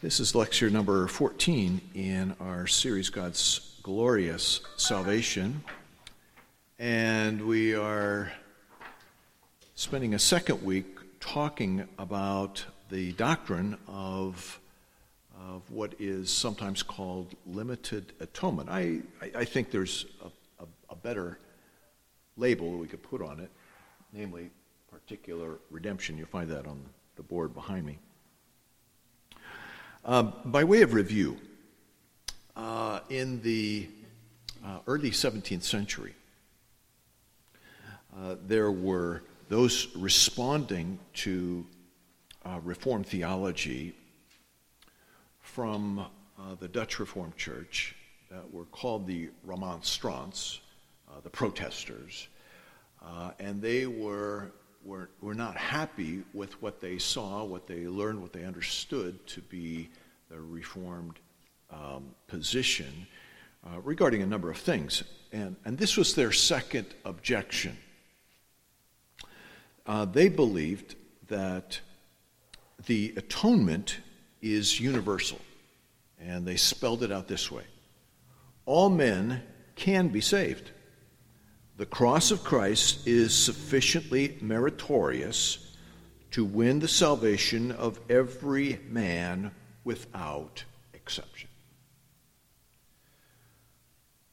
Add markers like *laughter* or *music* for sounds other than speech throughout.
This is lecture number 14 in our series, God's Glorious Salvation. And we are spending a second week talking about the doctrine of, of what is sometimes called limited atonement. I, I, I think there's a, a, a better label we could put on it, namely particular redemption. You'll find that on the board behind me. Uh, by way of review, uh, in the uh, early 17th century, uh, there were those responding to uh, Reformed theology from uh, the Dutch Reformed Church that were called the Remonstrants, the protesters, and they were were, were not happy with what they saw, what they learned, what they understood to be the Reformed um, position uh, regarding a number of things. And, and this was their second objection. Uh, they believed that the atonement is universal. And they spelled it out this way All men can be saved. The cross of Christ is sufficiently meritorious to win the salvation of every man without exception.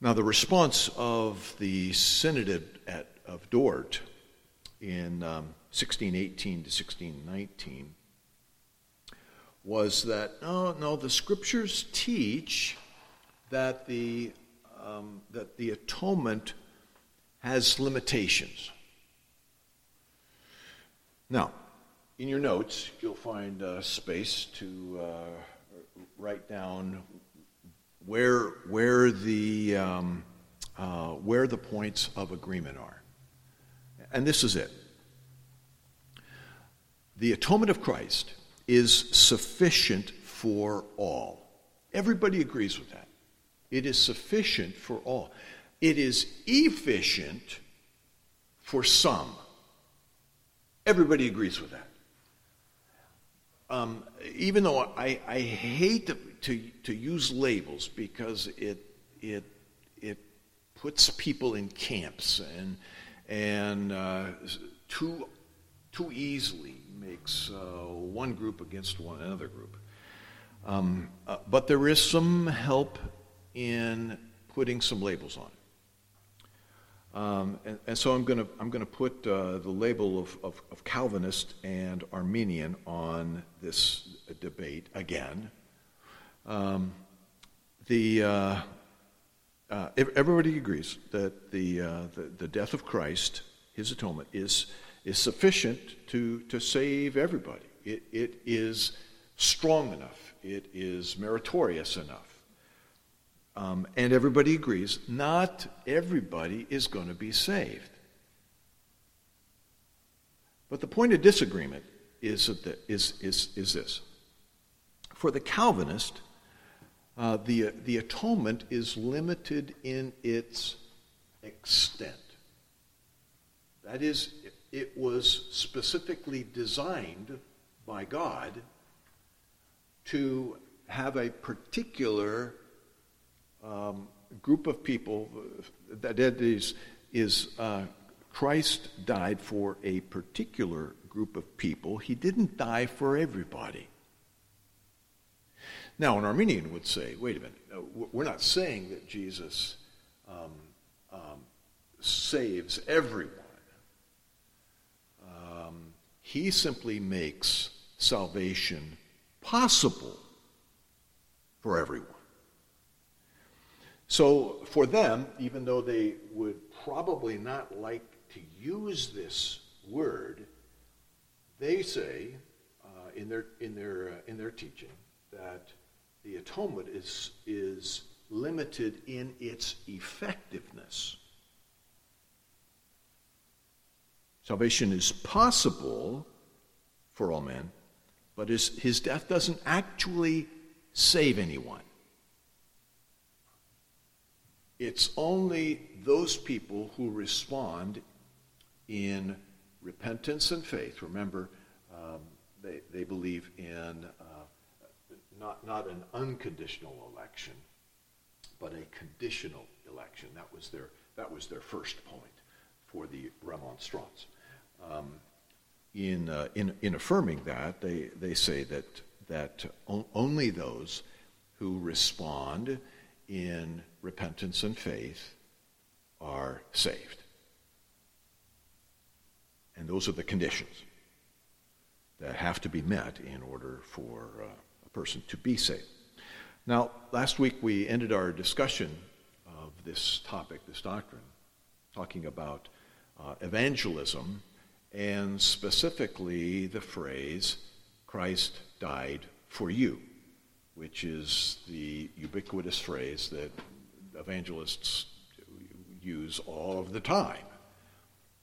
Now, the response of the Synod at, of Dort in um, 1618 to 1619 was that no, no, the scriptures teach that the, um, that the atonement has limitations. Now, in your notes, you'll find a space to uh, write down where, where, the, um, uh, where the points of agreement are. And this is it. The atonement of Christ is sufficient for all. Everybody agrees with that. It is sufficient for all. It is efficient for some. Everybody agrees with that. Um, even though I, I hate to, to, to, use labels because it, it, it puts people in camps and, and uh, too, too easily makes uh, one group against one another group. Um, uh, but there is some help in putting some labels on it. Um, and, and, so I'm going to I'm going to put uh, the label of, of, of, Calvinist and Arminian on this debate again. Um, the uh, uh, everybody agrees that the, uh, the, the death of Christ, His atonement, is is sufficient to to save everybody. It it is strong enough. It is meritorious enough. Um, and everybody agrees not everybody is going to be saved. But the point of disagreement is, that is, is, is this. For the Calvinist, uh, the, the atonement is limited in its extent. That is, it was specifically designed by God to have a particular um, group of people that is, is uh, Christ died for a particular group of people. He didn't die for everybody. Now, an Arminian would say, wait a minute, we're not saying that Jesus um, um, saves everyone. Um, he simply makes salvation possible for everyone. So for them, even though they would probably not like to use this word, they say uh, in their in their uh, in their teaching that the atonement is is limited in its effectiveness. Salvation is possible for all men, but his, his death doesn't actually save anyone. It's only those people who respond in repentance and faith. Remember, um, they, they believe in uh, not, not an unconditional election, but a conditional election. That was their, that was their first point for the remonstrance. Um, in, uh, in, in affirming that, they, they say that, that only those who respond in repentance and faith are saved. And those are the conditions that have to be met in order for uh, a person to be saved. Now, last week we ended our discussion of this topic, this doctrine, talking about uh, evangelism and specifically the phrase, Christ died for you, which is the ubiquitous phrase that evangelists use all of the time.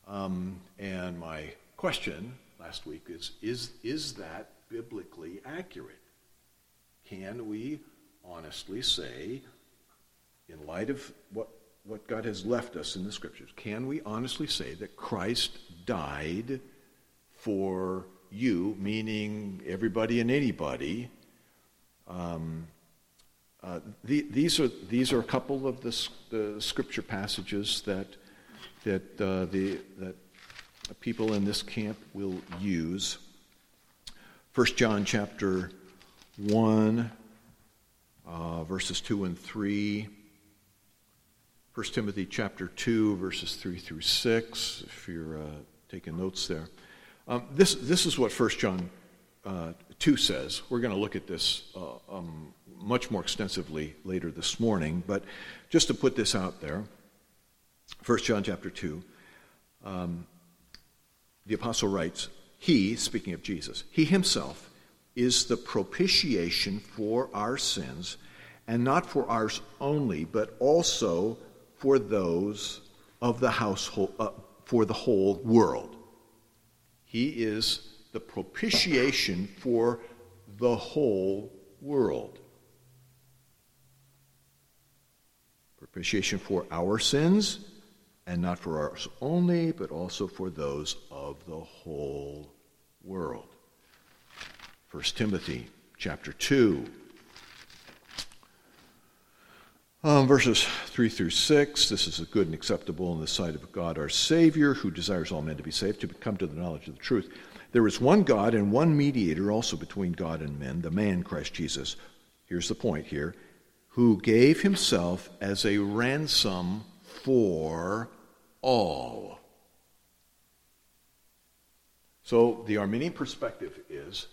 Um, and my question last week is, is is that biblically accurate? Can we honestly say, in light of what, what God has left us in the scriptures, can we honestly say that Christ died for you, meaning everybody and anybody? Um, uh, the, these, are, these are a couple of the, the scripture passages that, that, uh, the, that people in this camp will use. 1 John chapter 1, uh, verses 2 and 3. 1 Timothy chapter 2, verses 3 through 6, if you're uh, taking notes there. Um, this, this is what 1 John uh, 2 says. We're going to look at this uh, um, much more extensively later this morning, but just to put this out there, 1 John chapter 2, um, the apostle writes, He, speaking of Jesus, He Himself is the propitiation for our sins, and not for ours only, but also for those of the household, uh, for the whole world. He is the propitiation for the whole world. Propitiation for our sins, and not for ours only, but also for those of the whole world. 1 Timothy chapter 2. Um, verses 3 through 6 this is a good and acceptable in the sight of God our Savior, who desires all men to be saved, to come to the knowledge of the truth. There is one God and one mediator also between God and men, the man Christ Jesus. Here's the point here who gave himself as a ransom for all. So the Arminian perspective is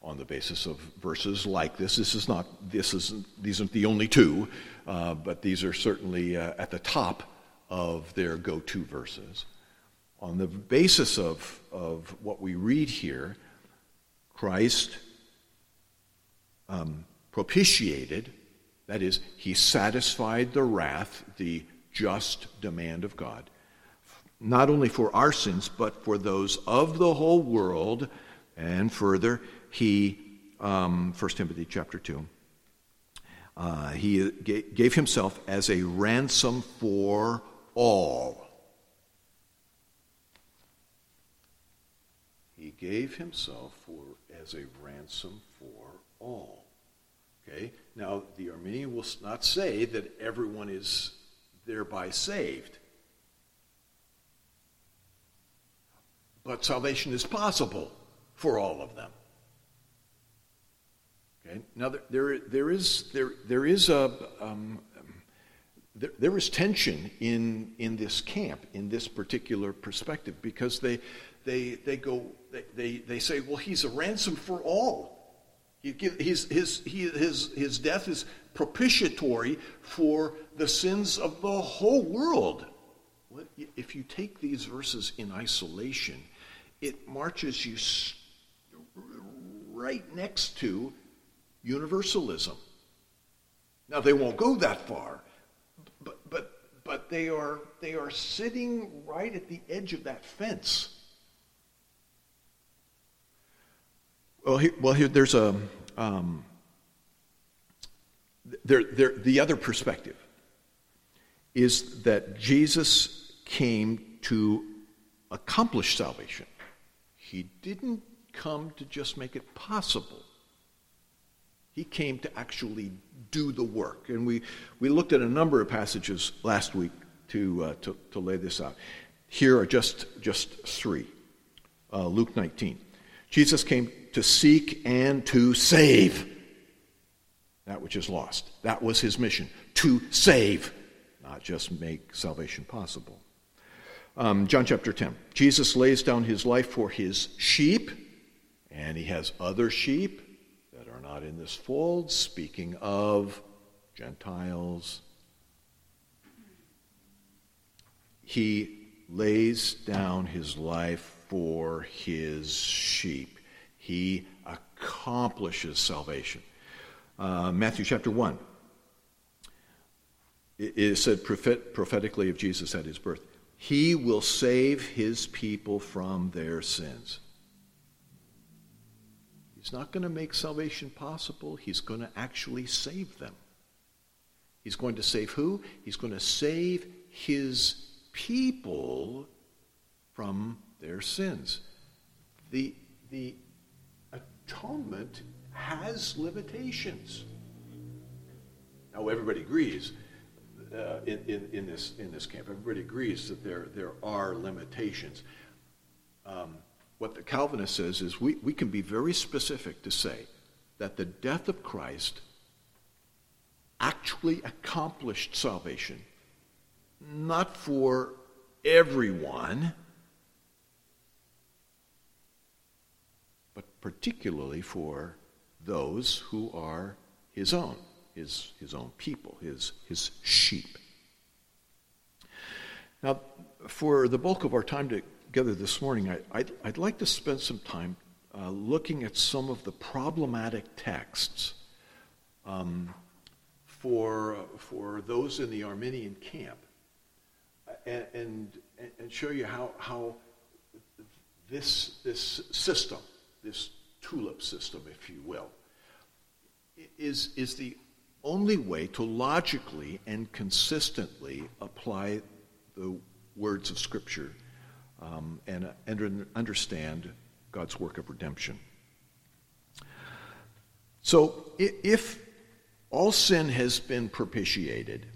on the basis of verses like this. This is not this is these aren't the only two, uh, but these are certainly uh, at the top of their go-to verses. On the basis of, of what we read here, Christ um, propitiated, that is, he satisfied the wrath, the just demand of God, not only for our sins, but for those of the whole world. And further, he, um, 1 Timothy chapter 2, uh, he gave himself as a ransom for all. He gave himself for, as a ransom for all. Okay? Now, the Arminian will not say that everyone is thereby saved. But salvation is possible for all of them. Okay? Now, there, there, is, there, there, is a, um, there, there is tension in, in this camp, in this particular perspective, because they, they, they, go, they, they, say, well, he's a ransom for all. His, his, his, his death is propitiatory for the sins of the whole world. If you take these verses in isolation, it marches you right next to universalism. Now, they won't go that far, but, but, but they, are, they are sitting right at the edge of that fence. Well, well, here there's a um, there, there, the other perspective is that Jesus came to accomplish salvation. He didn't come to just make it possible. He came to actually do the work. And we, we looked at a number of passages last week to, uh, to, to lay this out. Here are just, just three. Uh, Luke 19. Jesus came to seek and to save that which is lost. That was his mission to save, not just make salvation possible. Um, John chapter 10. Jesus lays down his life for his sheep, and he has other sheep that are not in this fold, speaking of Gentiles. He lays down his life for his sheep. He accomplishes salvation. Uh, Matthew chapter 1. It is said prophet, prophetically of Jesus at his birth He will save his people from their sins. He's not going to make salvation possible, he's going to actually save them. He's going to save who? He's going to save his people from their sins. The, the atonement has limitations. Now, everybody agrees uh, in, in, in, this, in this camp, everybody agrees that there, there are limitations. Um, what the Calvinist says is we, we can be very specific to say that the death of Christ actually accomplished salvation, not for everyone, but particularly for those who are his own, his, his own people, his, his sheep. Now, for the bulk of our time together this morning, I, I'd, I'd like to spend some time uh, looking at some of the problematic texts um, for, for those in the Arminian camp and, and, and show you how, how this, this system, this tulip system, if you will, is, is the only way to logically and consistently apply the words of Scripture um, and, and understand God's work of redemption. So, if all sin has been propitiated,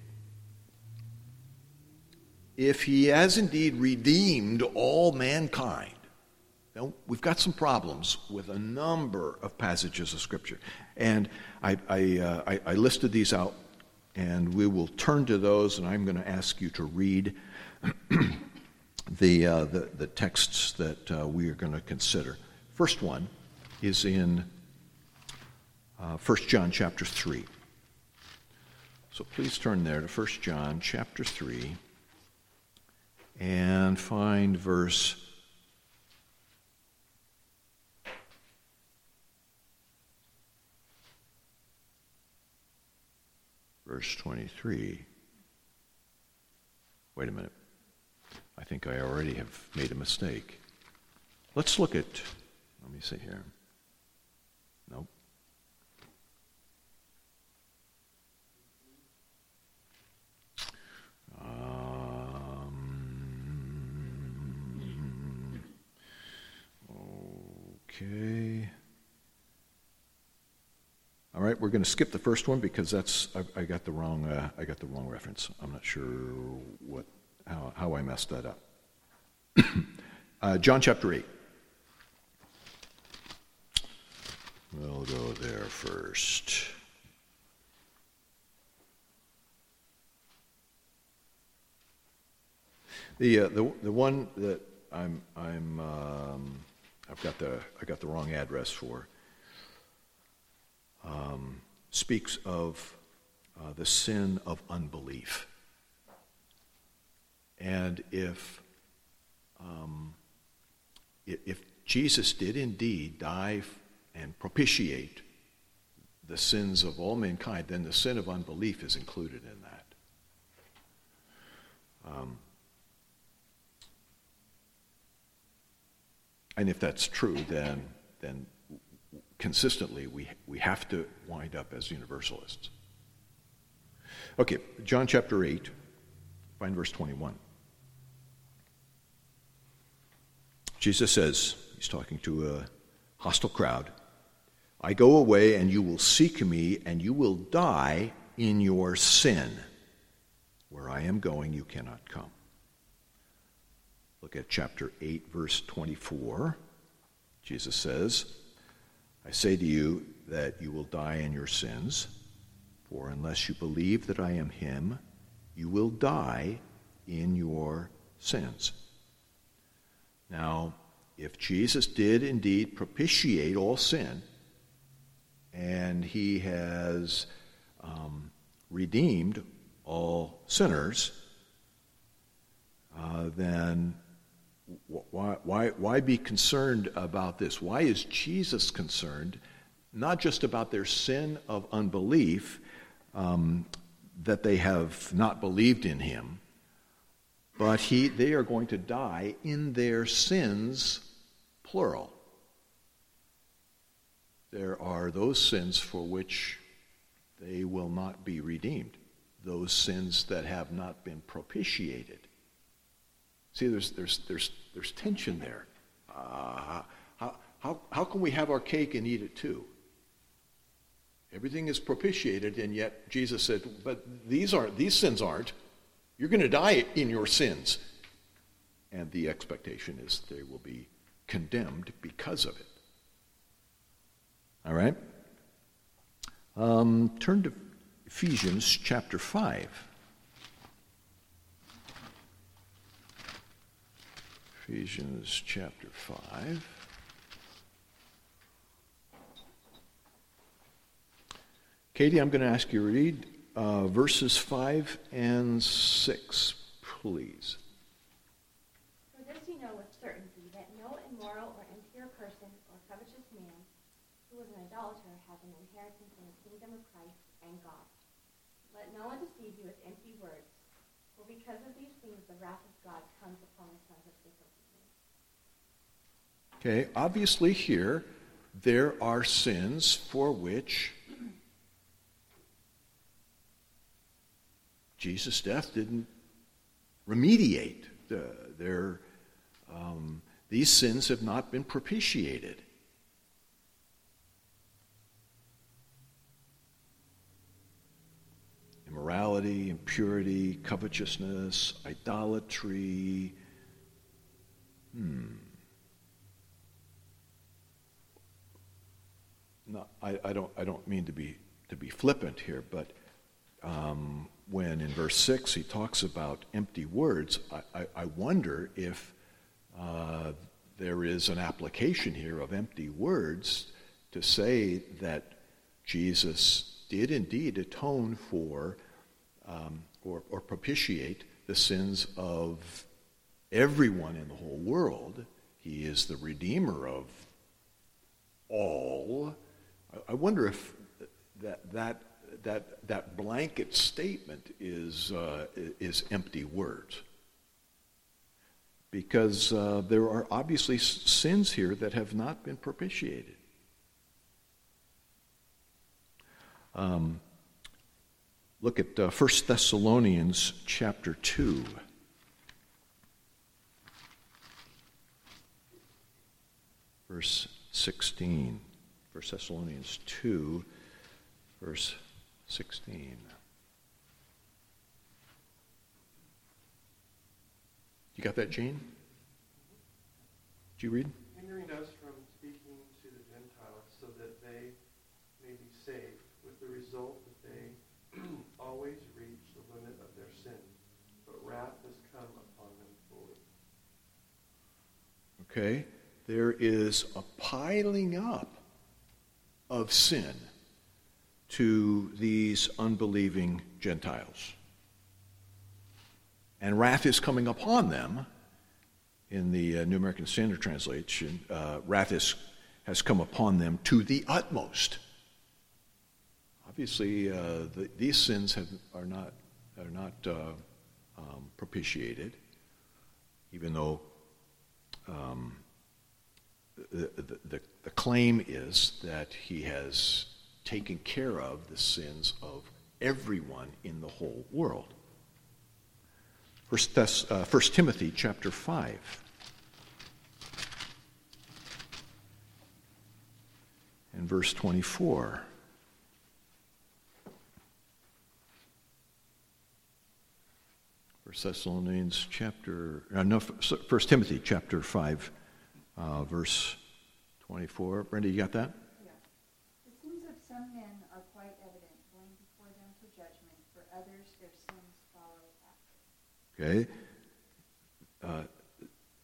if he has indeed redeemed all mankind, now, we've got some problems with a number of passages of Scripture. And I, I, uh, I, I listed these out, and we will turn to those, and I'm going to ask you to read *clears throat* the, uh, the, the, texts that uh, we are going to consider. First one is in uh, 1 John chapter 3. So please turn there to 1 John chapter 3 and find verse verse 23. Wait a minute. I think I already have made a mistake. Let's look at, let me see here. Nope. Um, okay. All right, we're going to skip the first one because that's I, I got the wrong uh, I got the wrong reference. I'm not sure what how, how I messed that up. *coughs* uh, John chapter eight. We'll go there first. The, uh, the, the one that I'm, I'm, um, I've got the, I got the wrong address for um, speaks of uh, the sin of unbelief. And if, um, if Jesus did indeed die and propitiate the sins of all mankind, then the sin of unbelief is included in that. Um, and if that's true, then, then consistently, we, we have to wind up as universalists. Okay, John chapter 8, find verse 21. Jesus says, he's talking to a hostile crowd, I go away, and you will seek me, and you will die in your sin. Where I am going, you cannot come. Look at chapter 8, verse 24. Jesus says, I say to you that you will die in your sins, for unless you believe that I am Him, you will die in your sins. Now, if Jesus did indeed propitiate all sin, and he has um, redeemed all sinners, uh, then why, why, why be concerned about this? Why is Jesus concerned not just about their sin of unbelief, um, that they have not believed in him, but he, they are going to die in their sins, plural. There are those sins for which they will not be redeemed, those sins that have not been propitiated. See, there's, there's, there's, there's tension there. Uh, how, how, how can we have our cake and eat it too? Everything is propitiated, and yet Jesus said, But these aren't, these sins aren't. You're going to die in your sins. And the expectation is they will be condemned because of it. All right? Um, turn to Ephesians chapter 5. Ephesians chapter 5. Katie, I'm going to ask you to read uh, verses 5 and 6, please. For this you know with certainty that no immoral or impure person or covetous man who is an idolater has an inheritance in the kingdom of Christ and God. Let no one deceive you with empty words, for because of these things the wrath of God comes upon the sons of disobedience. Okay, obviously here there are sins for which Jesus' death didn't remediate. The, their, um, these sins have not been propitiated. Immorality, impurity, covetousness, idolatry. Hmm. No, I, I, don't, I don't mean to be, to be flippant here, but um, when in verse 6 he talks about empty words, I, I, I wonder if uh, there is an application here of empty words to say that Jesus did indeed atone for um, or, or propitiate the sins of everyone in the whole world. He is the Redeemer of all. I, I wonder if that, that that, that blanket statement is, uh, is empty words. Because uh, there are obviously sins here that have not been propitiated. Um, look at uh, 1 Thessalonians chapter 2. Verse 16. 1 Thessalonians 2, verse 16. You got that, Gene? Did you read? Hindering us from speaking to the Gentiles so that they may be saved, with the result that they *clears throat* always reach the limit of their sin. But wrath has come upon them fully. Okay? There is a piling up of sin to these unbelieving Gentiles. And wrath is coming upon them. In the uh, New American Standard Translation, uh, wrath is, has come upon them to the utmost. Obviously, uh, the, these sins have, are not, are not uh, um, propitiated, even though um, the, the, the claim is that he has taken care of the sins of everyone in the whole world. First, Thess, uh, First Timothy chapter 5. and verse 24. First Thessalonians chapter, uh, no, First Timothy chapter 5, uh, verse 24. Brenda, you got that? Yeah. The sins of some men are quite evident, going before them for judgment. For others, their sins follow after. Okay. Uh,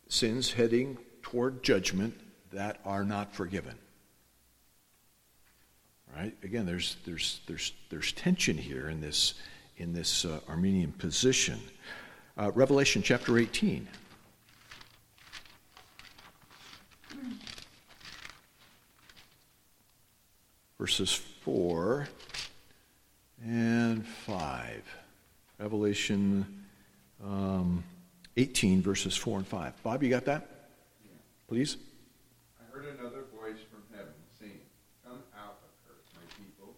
sins heading toward judgment that are not forgiven. Right? Again, there's, there's, there's, there's tension here in this, in this uh, Arminian position. Uh, Revelation chapter 18. Verses 4 and 5. Revelation um, 18, verses 4 and 5. Bob, you got that? Please. I heard another voice from heaven saying, Come out of her, my people,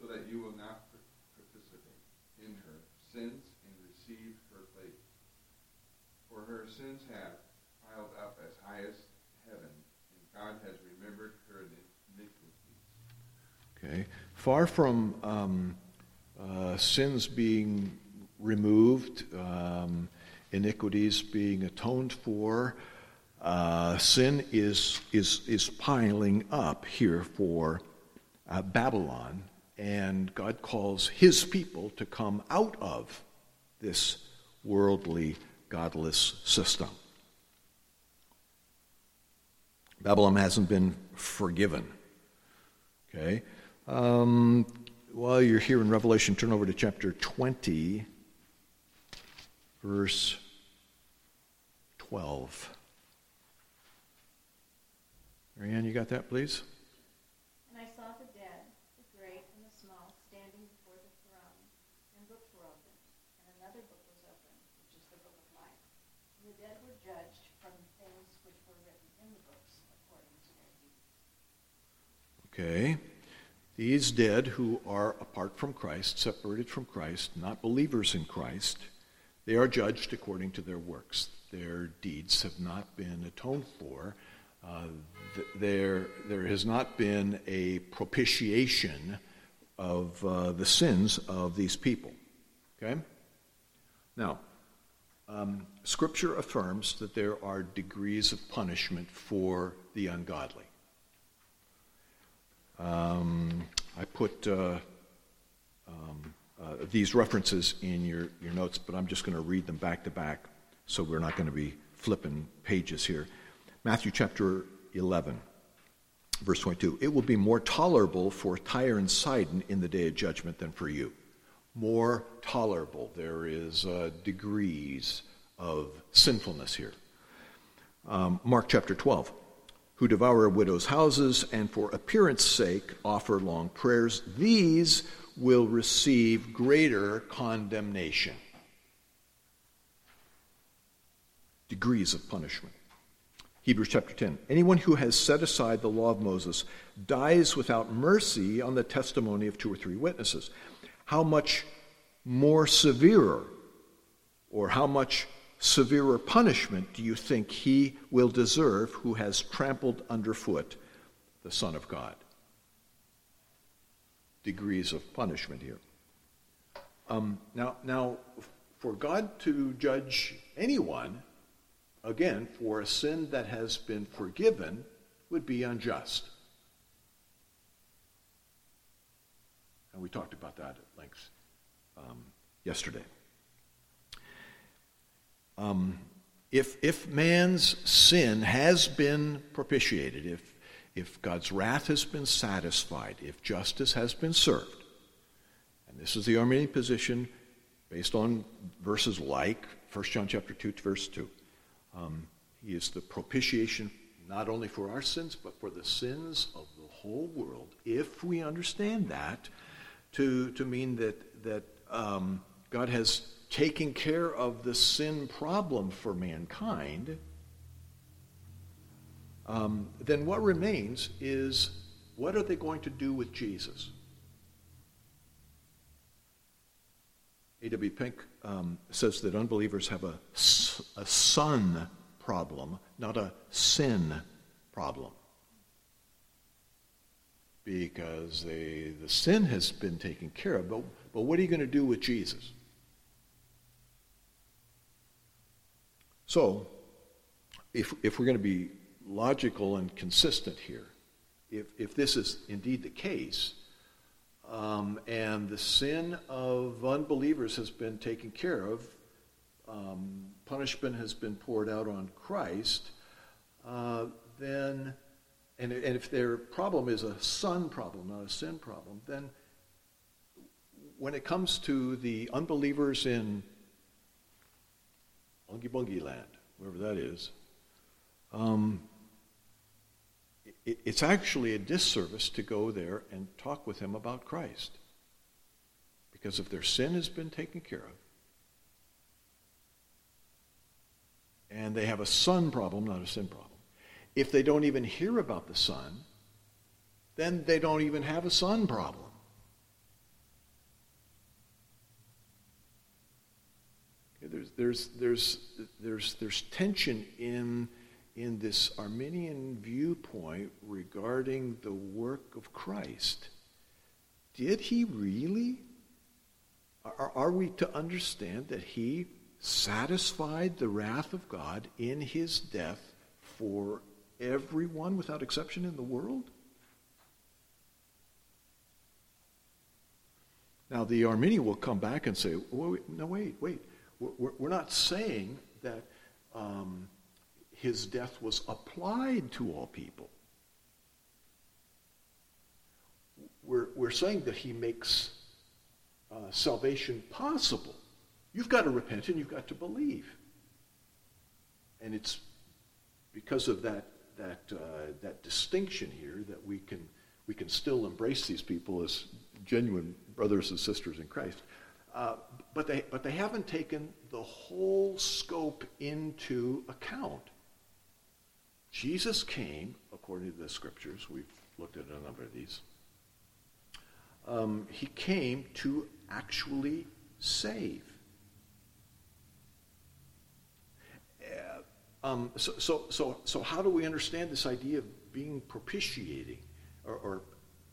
so that you will not participate in her sins and receive her plague. For her sins have piled up as high as heaven, and God has remembered her iniquities. Okay. Far from um, uh, sins being removed, um, iniquities being atoned for, uh, sin is, is, is piling up here for uh, Babylon, and God calls his people to come out of this worldly, godless system. Babylon hasn't been forgiven. Okay? Um, while you're here in Revelation, turn over to chapter 20, verse 12. Marianne, you got that, please? And I saw the dead, the great and the small, standing before the throne, and books were opened. And another book was opened, which is the book of life. And the dead were judged from the things which were written in the books according to their deeds. Okay. These dead who are apart from Christ, separated from Christ, not believers in Christ, they are judged according to their works. Their deeds have not been atoned for. Uh, there, there has not been a propitiation of uh, the sins of these people. Okay? Now, um, Scripture affirms that there are degrees of punishment for the ungodly. Um, put uh, um, uh, these references in your, your notes, but I'm just going to read them back to back, so we're not going to be flipping pages here. Matthew chapter 11, verse 22. It will be more tolerable for Tyre and Sidon in the day of judgment than for you. More tolerable. There is uh, degrees of sinfulness here. Um, Mark chapter 12. Who devour widows' houses and for appearance sake offer long prayers, these will receive greater condemnation. Degrees of punishment. Hebrews chapter 10. Anyone who has set aside the law of Moses dies without mercy on the testimony of two or three witnesses. How much more severe or how much severer punishment do you think he will deserve who has trampled underfoot the Son of God? Degrees of punishment here. Um, now, now, for God to judge anyone, again, for a sin that has been forgiven would be unjust. And we talked about that at length um, yesterday. Um, if, if man's sin has been propitiated, if, if God's wrath has been satisfied, if justice has been served, and this is the Arminian position based on verses like 1 John chapter 2, verse 2, um, he is the propitiation not only for our sins, but for the sins of the whole world. If we understand that to, to mean that, that um, God has taken care of the sin problem for mankind, um, then what remains is what are they going to do with Jesus? A.W. Pink um, says that unbelievers have a, a son problem, not a sin problem. because they, the sin has been taken care of. But, but what are you going to do with Jesus? So, if, if we're going to be logical and consistent here, if, if this is indeed the case, um, and the sin of unbelievers has been taken care of, um, punishment has been poured out on Christ, uh, then, and, and if their problem is a son problem, not a sin problem, then when it comes to the unbelievers in Ungi Bungie land, wherever that is, um, it, it's actually a disservice to go there and talk with them about Christ. Because if their sin has been taken care of, and they have a son problem, not a sin problem, if they don't even hear about the son, then they don't even have a son problem. There's, there's, there's, there's, there's tension in in this Arminian viewpoint regarding the work of Christ. Did he really? Are, are, we to understand that he satisfied the wrath of God in his death for everyone without exception in the world? Now, the Arminian will come back and say, wait, no, wait, wait. We're, not saying that. Um, his death was applied to all people. We're, we're saying that he makes uh, salvation possible. You've got to repent and you've got to believe. And it's because of that, that, uh, that distinction here that we can, we can still embrace these people as genuine brothers and sisters in Christ. Uh, but, they, but they haven't taken the whole scope into account. Jesus came, according to the scriptures, we've looked at a number of these, um, he came to actually save. Uh, um, so, so, so, so, how do we understand this idea of being propitiating or, or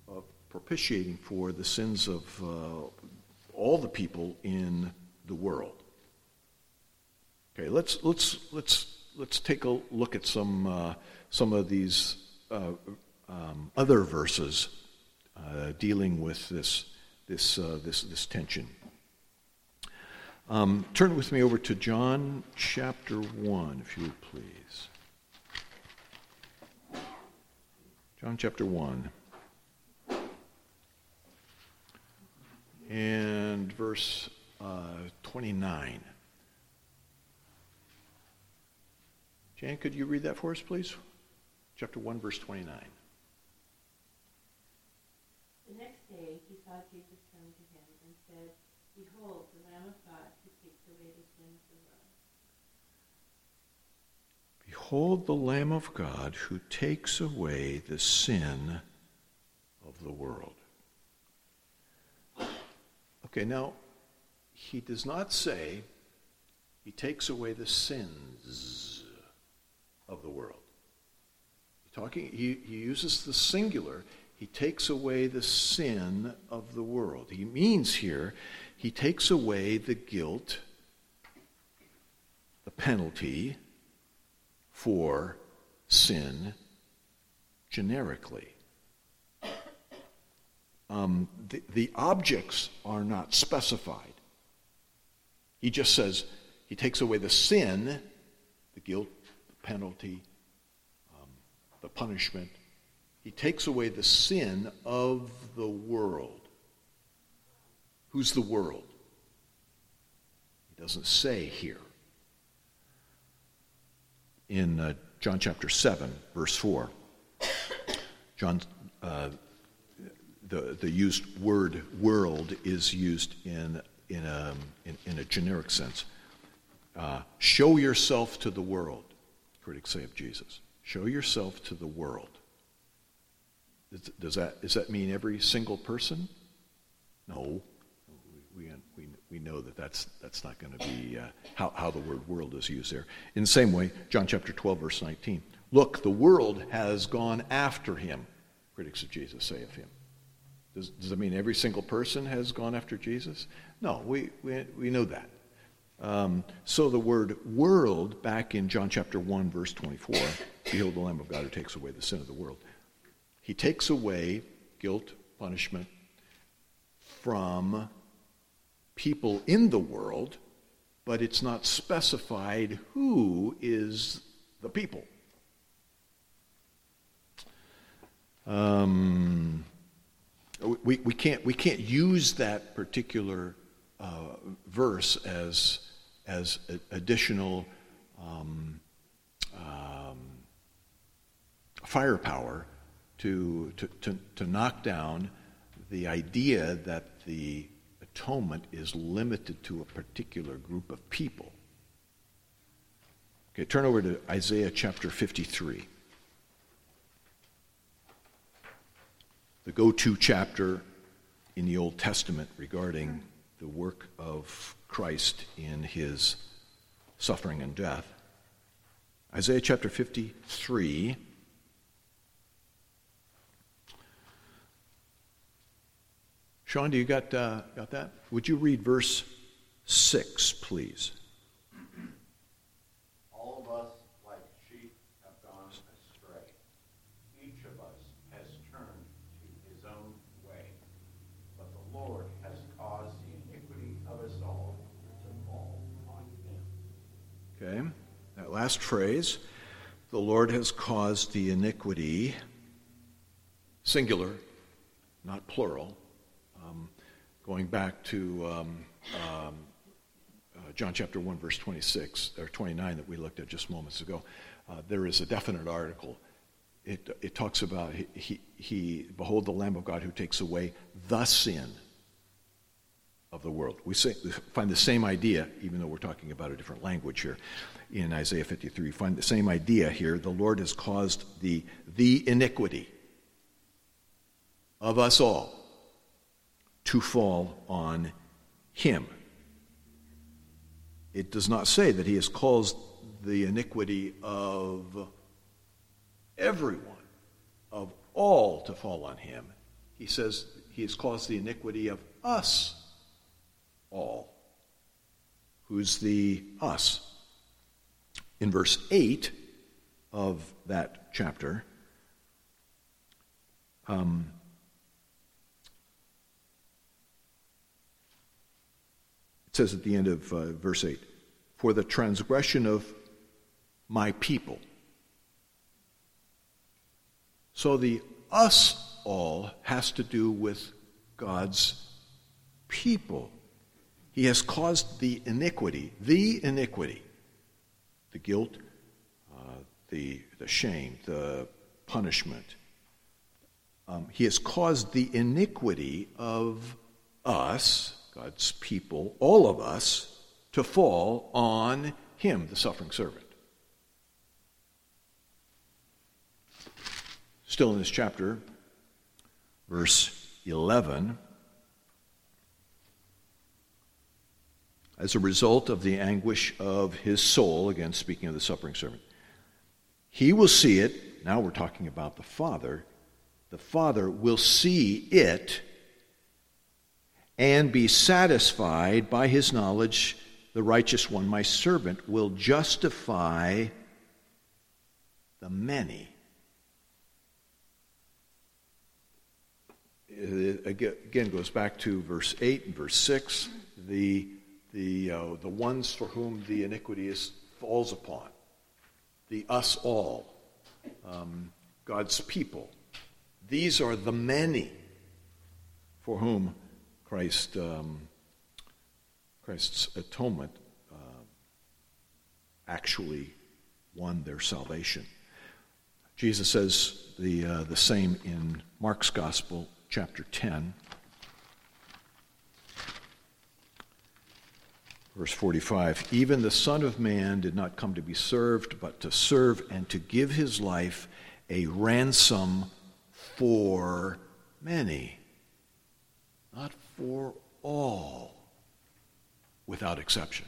uh, propitiating for the sins of uh, all the people in the world? Okay, let's, let's, let's let's take a look at some, uh, some of these uh, um, other verses uh, dealing with this, this, uh, this, this tension. Um, turn with me over to John chapter 1, if you would please. John chapter 1. And verse uh, 29. Jan, could you read that for us, please? Chapter 1, verse 29. The next day he saw Jesus coming to him and said, Behold, the Lamb of God who takes away the sin of the world. Behold the Lamb of God who takes away the sin of the world. Okay, now, he does not say he takes away the sins of the world. Talking, he, he uses the singular. He takes away the sin of the world. He means here, he takes away the guilt, the penalty for sin generically. Um, the, the objects are not specified. He just says he takes away the sin, the guilt, the penalty, um, the punishment. He takes away the sin of the world. Who's the world? He doesn't say here. In uh, John chapter 7, verse 4, John, uh, the, the used word world is used in, in, a, in, in a generic sense. Uh, show yourself to the world critics say of Jesus. Show yourself to the world. Does that, does that mean every single person? No. We, we, we know that that's, that's not going to be uh, how, how the word world is used there. In the same way, John chapter 12, verse 19. Look, the world has gone after him. critics of Jesus say of him. Does, does that mean every single person has gone after Jesus? No, we, we, we know that. Um, so the word world, back in John chapter 1, verse 24, behold the Lamb of God who takes away the sin of the world. He takes away guilt, punishment from people in the world, but it's not specified who is the people. Um, we, we, can't, we can't use that particular uh, verse as, as additional um, um, firepower to, to, to, to knock down the idea that the atonement is limited to a particular group of people. Okay, turn over to Isaiah chapter 53. The go to chapter in the Old Testament regarding the work of Christ in his suffering and death. Isaiah chapter 53. Sean, do you got, uh, got that? Would you read verse 6, please? All of us, like sheep, have gone astray. Each of us has turned to his own way. But the Lord has caused the iniquity of us all to fall on him. Okay, that last phrase, the Lord has caused the iniquity, singular, not plural, um, going back to um, um, uh, John chapter 1, verse 26 or 29 that we looked at just moments ago, uh, there is a definite article. It, it talks about, he, he, he, behold the Lamb of God who takes away the sin of the world. We, find the same idea, even though we're talking about a different language here in Isaiah 53. We find the same idea here. The Lord has caused the, the iniquity of us all to fall on him. It does not say that he has caused the iniquity of everyone, of all to fall on him. He says he has caused the iniquity of us all. Who's the us? In verse 8 of that chapter, um, it says at the end of uh, verse 8, for the transgression of my people. So the us all has to do with God's people. He has caused the iniquity, the iniquity, the guilt, uh, the, the shame, the punishment. Um, he has caused the iniquity of us God's people, all of us, to fall on him, the suffering servant. Still in this chapter, verse 11. As a result of the anguish of his soul, again speaking of the suffering servant, he will see it. Now we're talking about the Father. The Father will see it and be satisfied by his knowledge, the righteous one, my servant, will justify the many. again goes back to verse 8 and verse 6 the, the, uh, the ones for whom the iniquity is, falls upon the us all um, god's people these are the many for whom Christ, um, Christ's atonement uh, actually won their salvation. Jesus says the, uh, the same in Mark's Gospel, chapter 10. Verse 45 Even the Son of Man did not come to be served, but to serve and to give his life a ransom for many. Not for all without exception.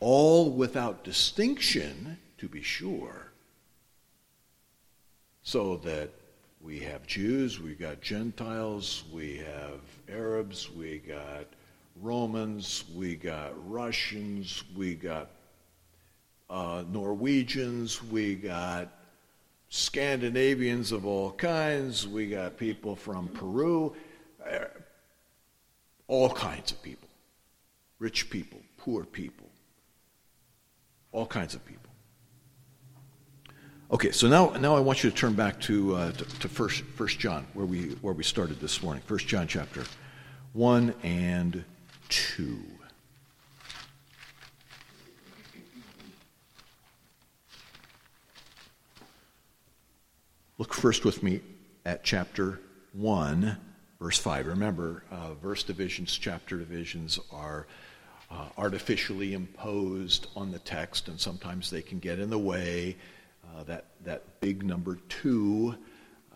All without distinction, to be sure, so that we have Jews, we got Gentiles, we have Arabs, we got Romans, we got Russians, we got uh, Norwegians, we got Scandinavians of all kinds, we got people from Peru, uh, all kinds of people rich people, poor people, all kinds of people. Okay, so now, now I want you to turn back to, uh, to, to first, first John, where we, where we started this morning. First John chapter 1 and 2. Look first with me at chapter 1, verse 5. Remember, uh, verse divisions, chapter divisions are uh, artificially imposed on the text, and sometimes they can get in the way. Uh, that, that big number 2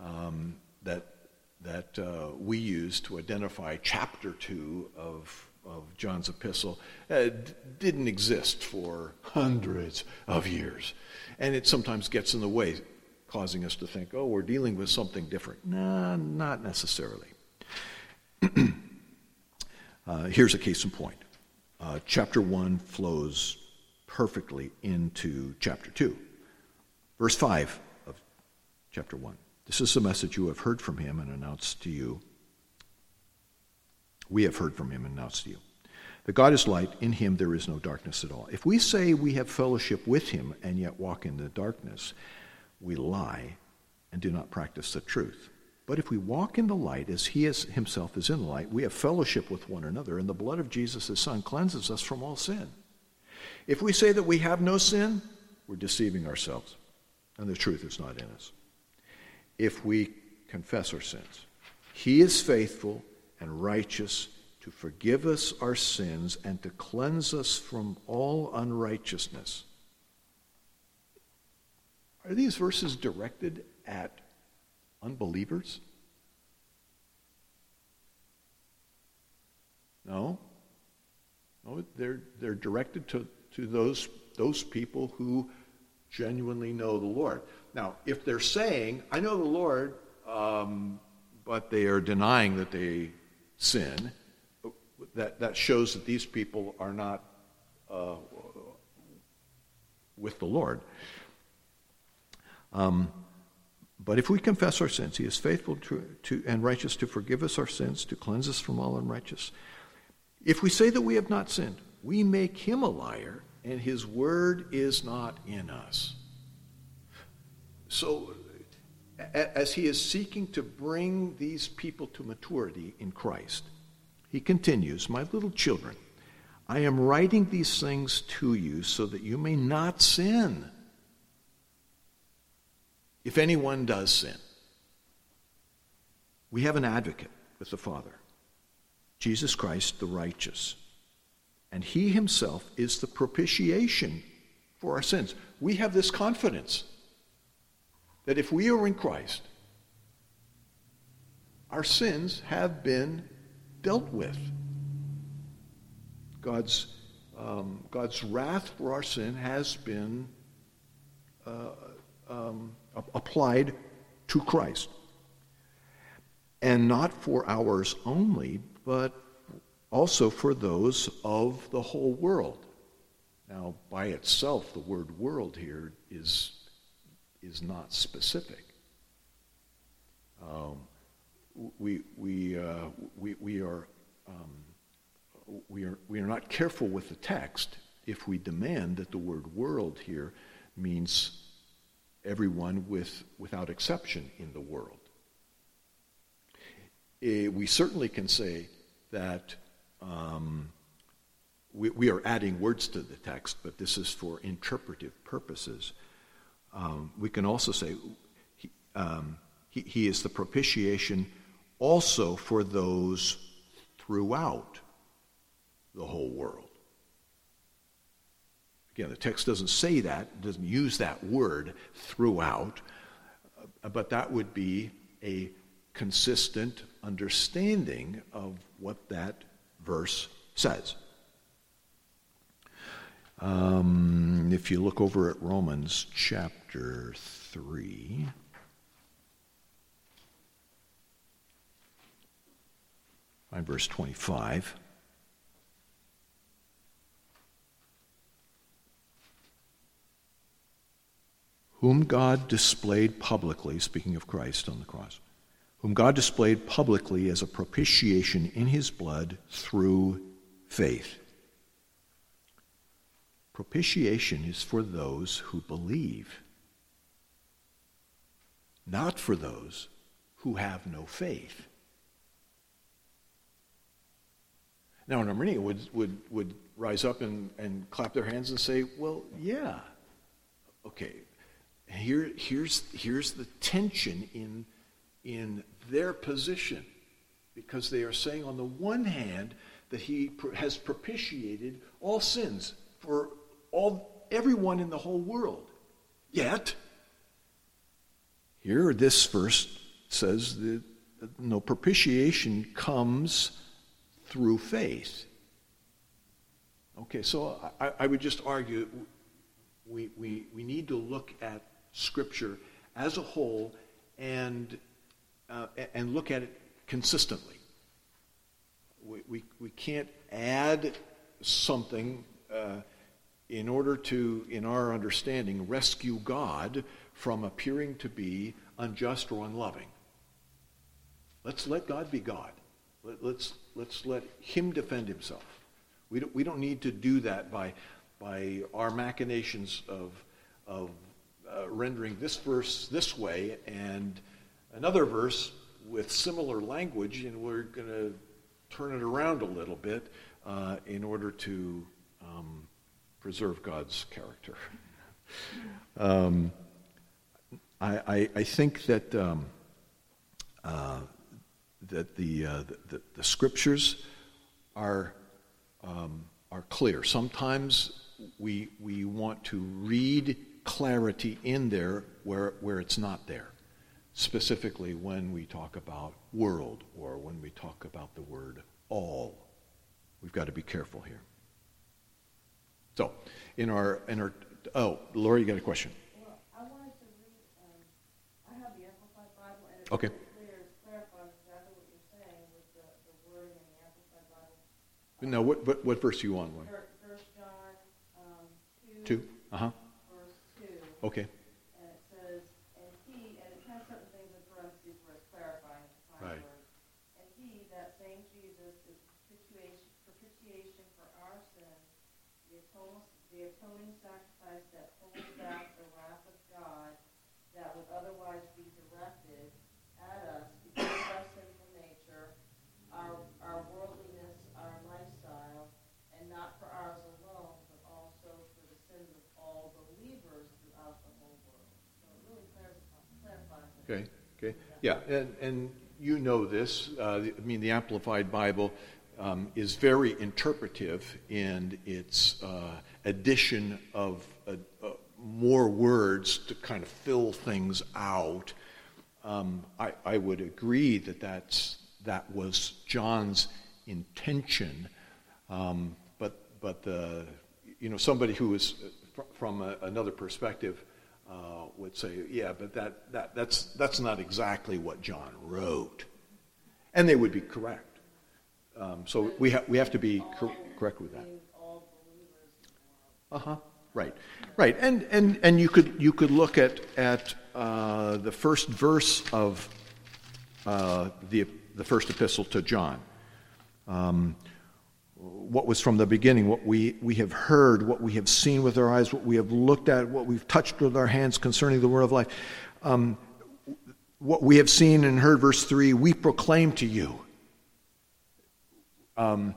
um, that, that uh, we use to identify chapter 2 of, of John's epistle uh, didn't exist for hundreds of years. And it sometimes gets in the way causing us to think, oh, we're dealing with something different. Nah, not necessarily. *clears throat* uh, here's a case in point. Uh, chapter 1 flows perfectly into chapter 2. Verse 5 of chapter 1. This is the message you have heard from him and announced to you. We have heard from him and announced to you. That God is light, in him there is no darkness at all. If we say we have fellowship with him and yet walk in the darkness, we lie and do not practice the truth. But if we walk in the light as he is, himself is in the light, we have fellowship with one another, and the blood of Jesus, his son, cleanses us from all sin. If we say that we have no sin, we're deceiving ourselves, and the truth is not in us. If we confess our sins, he is faithful and righteous to forgive us our sins and to cleanse us from all unrighteousness. Are these verses directed at unbelievers? No. No, they're, they're directed to, to those, those people who genuinely know the Lord. Now, if they're saying, I know the Lord, um, but they are denying that they sin, that, that shows that these people are not uh, with the Lord. Um, but if we confess our sins, he is faithful to, to, and righteous to forgive us our sins, to cleanse us from all unrighteous. If we say that we have not sinned, we make him a liar, and his word is not in us. So, as he is seeking to bring these people to maturity in Christ, he continues, My little children, I am writing these things to you so that you may not sin if anyone does sin. We have an advocate with the Father, Jesus Christ the righteous. And he himself is the propitiation for our sins. We have this confidence that if we are in Christ, our sins have been dealt with. God's, um, God's wrath for our sin has been uh, um, applied to Christ. And not for ours only, but also for those of the whole world. Now, by itself, the word world here is, is not specific. Um, we, we, uh, we, we, are, um, we, are, we are not careful with the text if we demand that the word world here means everyone with, without exception in the world. Eh, we certainly can say that um, we, we, are adding words to the text, but this is for interpretive purposes. Um, we can also say he, um, he, he is the propitiation also for those throughout the whole world. Again, the text doesn't say that, doesn't use that word throughout, uh, but that would be a consistent understanding of what that verse says. Um, if you look over at Romans chapter 3, find verse 25. Whom God displayed publicly, speaking of Christ on the cross, whom God displayed publicly as a propitiation in his blood through faith. Propitiation is for those who believe, not for those who have no faith. Now, an Arminian would, would, would rise up and, and clap their hands and say, well, yeah. Okay, here, here's, here's the tension in, in their position. Because they are saying, on the one hand, that he has propitiated all sins for all, everyone in the whole world. Yet, here this verse says that no propitiation comes through faith. Okay, so I, I would just argue we, we, we need to look at Scripture as a whole and, uh, and look at it consistently. We, we, we can't add something uh, in order to, in our understanding, rescue God from appearing to be unjust or unloving. Let's let God be God. Let, let's, let's let Him defend Himself. We don't, we don't need to do that by, by our machinations of, of uh, rendering this verse this way and another verse with similar language, and we're going to turn it around a little bit uh, in order to um, preserve God's character. *laughs* um, I, I, I, think that um, uh, that the, uh, the, the, scriptures are um, are clear. Sometimes we we want to read clarity in there where, where it's not there. Specifically, when we talk about world or when we talk about the word all. We've got to be careful here. So, in our, in our oh, Laura, you got a question? Well, I wanted to read, um, I have the Amplified Bible, and it okay. clear, clarifies exactly what you're saying with the, the wording in the Amplified Bible. Now, what, what, what verse are you on? First John um, 2. 2? Uh huh. 2. Okay. And it says, and he, and it has certain things in parentheses where it's clarifying the right. word. And he, that same Jesus, is propitiation, propitiation for our sins, the atoning, the atoning sacrifice that holds back the wrath of God that would otherwise be directed at us because of our sinful nature, our, our worldliness, our lifestyle, and not for ours alone, but also for the sins of all believers throughout the whole world. So it really clarifies. Okay, okay. Yeah, and, and you know this. Uh, I mean, the Amplified Bible um, is very interpretive in its uh, addition of uh, uh, more words to kind of fill things out. Um, I, I, would agree that that's, that was John's intention, um, but, but the, you know, somebody who is uh, from a, another perspective would say, yeah, but that, that, that's, that's not exactly what John wrote. And they would be correct. Um, so we, ha- we have to be cor- correct with that. Uh huh. Right. Right. And, and, and you, could, you could look at, at uh, the first verse of uh, the, the first epistle to John. Um, what was from the beginning, what we, we have heard, what we have seen with our eyes, what we have looked at, what we've touched with our hands concerning the word of life. Um, what we have seen and heard, verse 3, we proclaim to you. Um,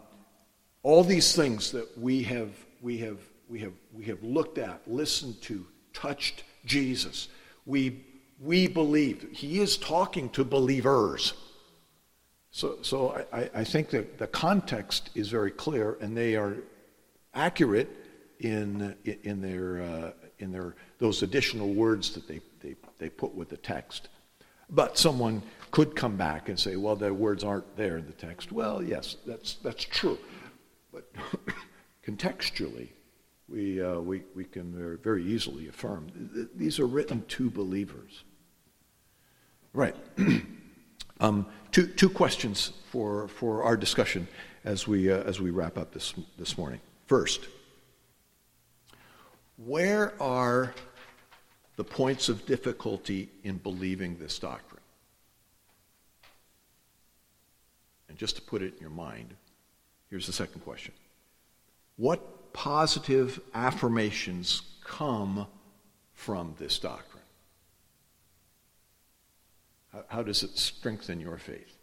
all these things that we have, we, have, we, have, we have looked at, listened to, touched Jesus, we, we believe. He is talking to believers. So, so I, I think that the context is very clear, and they are accurate in, in, their, uh, in their, those additional words that they, they, they put with the text. But someone could come back and say, well, the words aren't there in the text. Well, yes, that's, that's true. But *coughs* contextually, we, uh, we, we can very, easily affirm these are written to believers. Right. *coughs* Um, two, two questions for, for our discussion as we, uh, as we wrap up this, this morning. First, where are the points of difficulty in believing this doctrine? And just to put it in your mind, here's the second question What positive affirmations come from this doctrine? How, how does it strengthen your faith?